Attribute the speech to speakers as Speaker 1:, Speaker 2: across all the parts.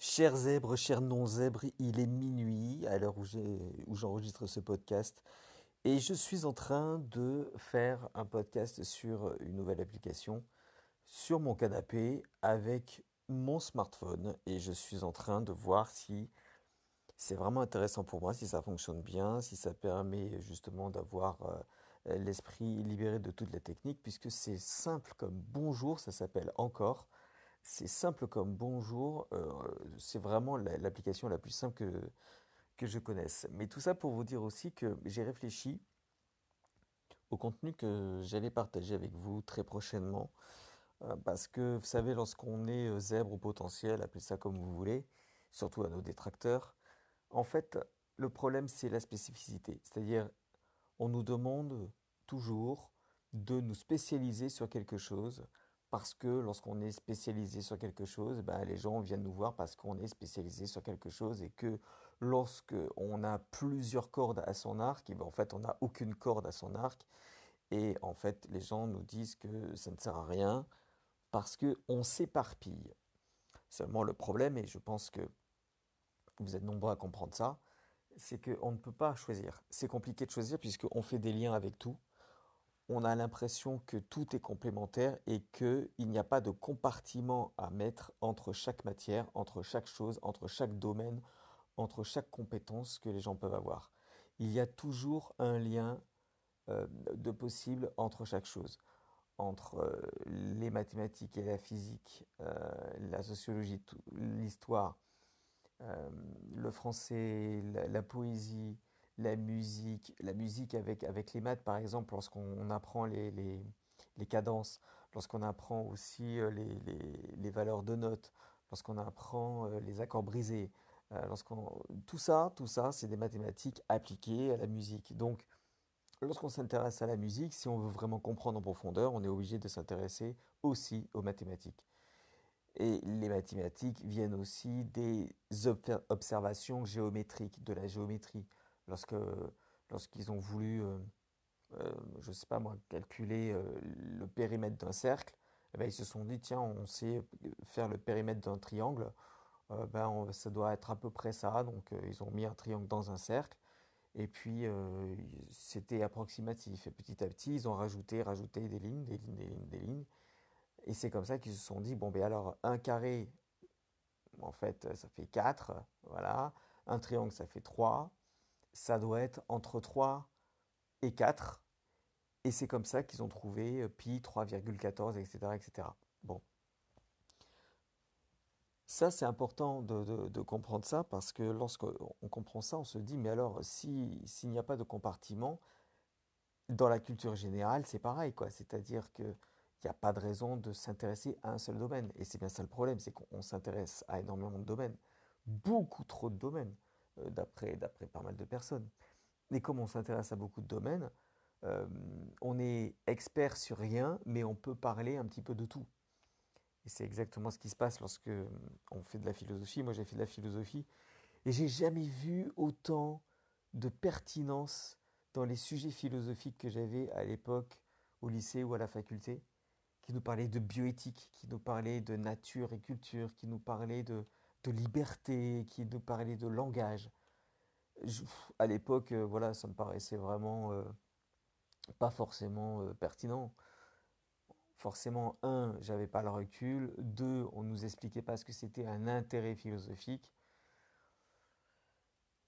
Speaker 1: Chers zèbres, chers non-zèbres, il est minuit à l'heure où j'enregistre ce podcast et je suis en train de faire un podcast sur une nouvelle application sur mon canapé avec mon smartphone et je suis en train de voir si c'est vraiment intéressant pour moi, si ça fonctionne bien, si ça permet justement d'avoir euh, l'esprit libéré de toute la technique puisque c'est simple comme bonjour, ça s'appelle encore. C'est simple comme bonjour, euh, c'est vraiment l'application la plus simple que, que je connaisse. Mais tout ça pour vous dire aussi que j'ai réfléchi au contenu que j'allais partager avec vous très prochainement. Euh, parce que vous savez, lorsqu'on est euh, zèbre au potentiel, appelez ça comme vous voulez, surtout à nos détracteurs, en fait, le problème c'est la spécificité. C'est-à-dire, on nous demande toujours de nous spécialiser sur quelque chose parce que lorsqu'on est spécialisé sur quelque chose, ben, les gens viennent nous voir parce qu'on est spécialisé sur quelque chose et que lorsqu'on a plusieurs cordes à son arc, ben, en fait on n'a aucune corde à son arc et en fait les gens nous disent que ça ne sert à rien parce qu'on s'éparpille. Seulement le problème, et je pense que vous êtes nombreux à comprendre ça, c'est qu'on ne peut pas choisir. C'est compliqué de choisir puisqu'on fait des liens avec tout on a l'impression que tout est complémentaire et qu'il n'y a pas de compartiment à mettre entre chaque matière, entre chaque chose, entre chaque domaine, entre chaque compétence que les gens peuvent avoir. Il y a toujours un lien euh, de possible entre chaque chose, entre euh, les mathématiques et la physique, euh, la sociologie, l'histoire, le français, la poésie, la musique, la musique avec, avec les maths, par exemple, lorsqu'on apprend les, les, les cadences, lorsqu'on apprend aussi euh, les, les, valeurs de notes, lorsqu'on apprend euh, les accords brisés, euh, lorsqu'on tout ça, tout ça, c'est des mathématiques appliquées à la musique. Donc, lorsqu'on s'intéresse à la musique, si on veut vraiment comprendre en profondeur, on est obligé de s'intéresser aussi aux mathématiques. Et les mathématiques viennent aussi des observations géométriques, de la géométrie lorsque lorsqu'ils ont voulu, euh, euh, je ne sais pas moi, calculer euh, le périmètre d'un cercle, eh ben, ils se sont dit, tiens, on sait faire le périmètre d'un triangle, ben, ça doit être à peu près ça. Donc ils ont mis un triangle dans un cercle. Et puis c'était approximatif. Et petit à petit, ils ont rajouté, rajouté des lignes, des lignes, des lignes, des lignes. Et c'est comme ça qu'ils se sont dit, bon, ben alors un carré, en fait, ça fait 4, voilà. Un triangle, ça fait 3 ça doit être entre 3 et 4. Et c'est comme ça qu'ils ont trouvé euh, pi 3,14, etc., etc. Bon. Ça, c'est important de, comprendre ça parce que lorsqu'on comprend ça, on se dit, mais alors, s'il n'y a pas de compartiment, dans la culture générale, c'est pareil, quoi. C'est-à-dire qu'il n'y a pas de raison de s'intéresser à un seul domaine. Et c'est bien ça le problème, c'est qu'on s'intéresse à énormément de domaines. Beaucoup trop de domaines. Euh, d'après, pas mal de personnes. Mais comme on s'intéresse à beaucoup de domaines, euh, on est expert sur rien, mais on peut parler un petit peu de tout. Et c'est exactement ce qui se passe lorsque euh, on fait de la philosophie. Moi, j'ai fait de la philosophie et j'ai jamais vu autant de pertinence dans les sujets philosophiques que j'avais à l'époque au lycée ou à la faculté, qui nous parlaient de bioéthique, qui nous parlaient de nature et culture, qui nous parlaient de, de liberté, qui nous parlait de langage. à l'époque, euh, voilà, ça me paraissait vraiment euh, pas forcément euh, pertinent. Forcément, un, j'avais pas le recul. Deux, on nous expliquait pas ce que c'était un intérêt philosophique.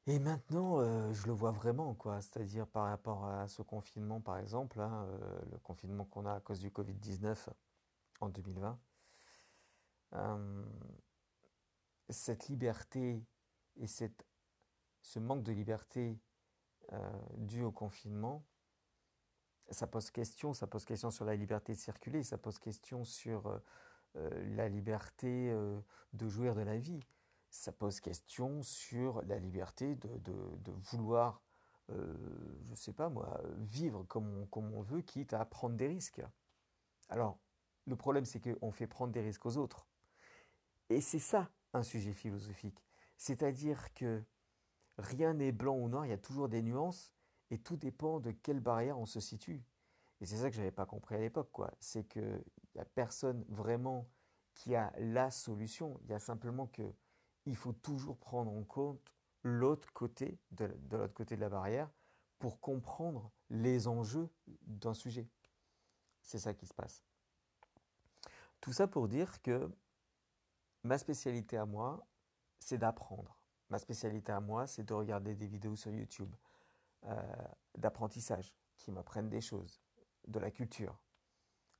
Speaker 1: Et maintenant, je le vois vraiment, quoi. C'est-à-dire par rapport à ce confinement, par exemple, hein, le confinement qu'on a à cause du Covid-19 en 2020 cette liberté et cette, ce manque de liberté euh, dû au confinement, ça pose question, ça pose question sur la liberté de circuler, ça pose question sur euh, euh, la liberté de jouir de la vie, ça pose question sur la liberté de, de, vouloir, je ne sais pas moi, vivre comme on, comme on veut, quitte à prendre des risques. Alors, le problème, c'est qu'on fait prendre des risques aux autres. Et c'est ça un sujet philosophique. C'est-à-dire que rien n'est blanc ou noir, il y a toujours des nuances et tout dépend de quelle barrière on se situe. Et c'est ça que je n'avais pas compris à l'époque, quoi. C'est qu'il n'y a personne vraiment qui a la solution. Il y a simplement que il faut toujours prendre en compte l'autre côté, de, l'autre côté de la barrière, pour comprendre les enjeux d'un sujet. C'est ça qui se passe. Tout ça pour dire que ma spécialité à moi, c'est d'apprendre. Ma spécialité à moi, c'est de regarder des vidéos sur YouTube, euh, d'apprentissage, qui m'apprennent des choses, de la culture.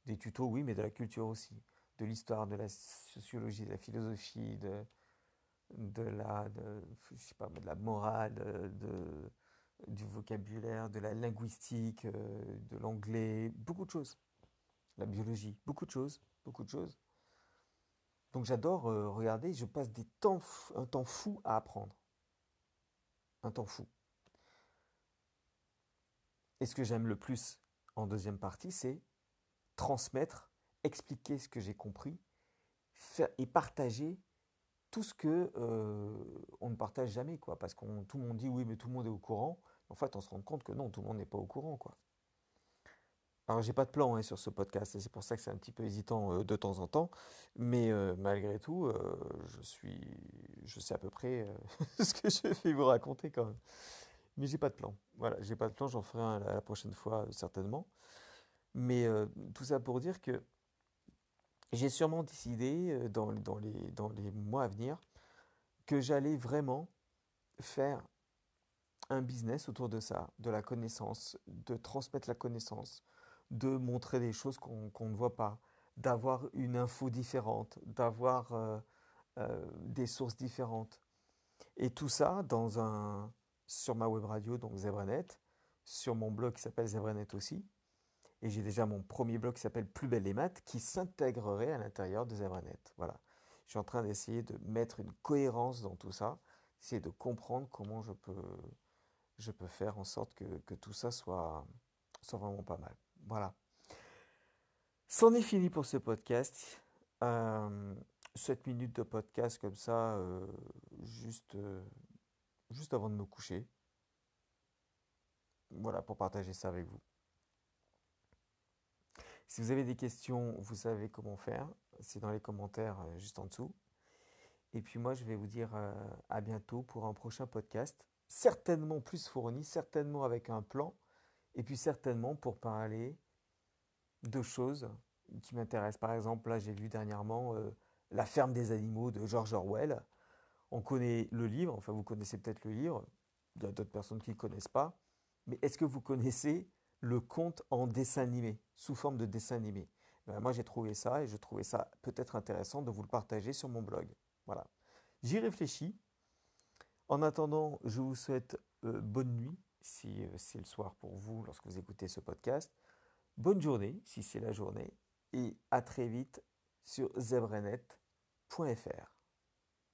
Speaker 1: Des tutos, oui, mais de la culture aussi. De l'histoire, de la sociologie, de la philosophie, de, la, je sais pas, de la morale, du vocabulaire, de la linguistique, euh, de l'anglais, beaucoup de choses. La biologie, beaucoup de choses, beaucoup de choses. Donc j'adore euh, regarder, je passe des temps, un temps fou à apprendre. Un temps fou. Et ce que j'aime le plus en deuxième partie, c'est transmettre, expliquer ce que j'ai compris, et partager tout ce que euh, on ne partage jamais, quoi. Parce que tout le monde dit oui, mais tout le monde est au courant. En fait, on se rend compte que non, tout le monde n'est pas au courant. Alors, j'ai pas de plan hein, sur ce podcast, et c'est pour ça que c'est un petit peu hésitant euh, de temps en temps. Mais euh, malgré tout, je suis, je sais à peu près ce que je vais vous raconter quand même. Mais j'ai pas de plan. Voilà, j'ai pas de plan. J'en ferai un la prochaine fois certainement. Mais tout ça pour dire que j'ai sûrement décidé euh, dans, les, dans les mois à venir que j'allais vraiment faire un business autour de ça, de la connaissance, de transmettre la connaissance, de montrer des choses qu'on ne voit pas, d'avoir une info différente, d'avoir euh, euh, des sources différentes. Et tout ça dans un, sur ma web radio, donc Zebranet, sur mon blog qui s'appelle Zebranet aussi, et j'ai déjà mon premier blog qui s'appelle Plus belle les maths qui s'intégrerait à l'intérieur de Zebranet. Voilà. Je suis en train d'essayer de mettre une cohérence dans tout ça, essayer de comprendre comment je peux, je peux faire en sorte que, que tout ça soit, soit vraiment pas mal. Voilà. C'en est fini pour ce podcast. Euh, 7 minutes de podcast comme ça, euh, juste, euh, juste avant de me coucher. Voilà, pour partager ça avec vous. Si vous avez des questions, vous savez comment faire. C'est dans les commentaires euh, juste en dessous. Et puis moi, je vais vous dire à bientôt pour un prochain podcast. Certainement plus fourni, certainement avec un plan. Et puis certainement pour parler de choses qui m'intéressent. Par exemple, là, j'ai vu dernièrement euh, La ferme des animaux de George Orwell. On connaît le livre, enfin vous connaissez peut-être le livre. Il y a d'autres personnes qui ne connaissent pas. Mais est-ce que vous connaissez le conte en dessin animé, sous forme de dessin animé? Ben, moi, j'ai trouvé ça et je trouvais ça peut-être intéressant de vous le partager sur mon blog. Voilà. J'y réfléchis. En attendant, je vous souhaite euh, bonne nuit si euh, c'est le soir pour vous lorsque vous écoutez ce podcast. Bonne journée si c'est la journée et à très vite sur zebranet.fr.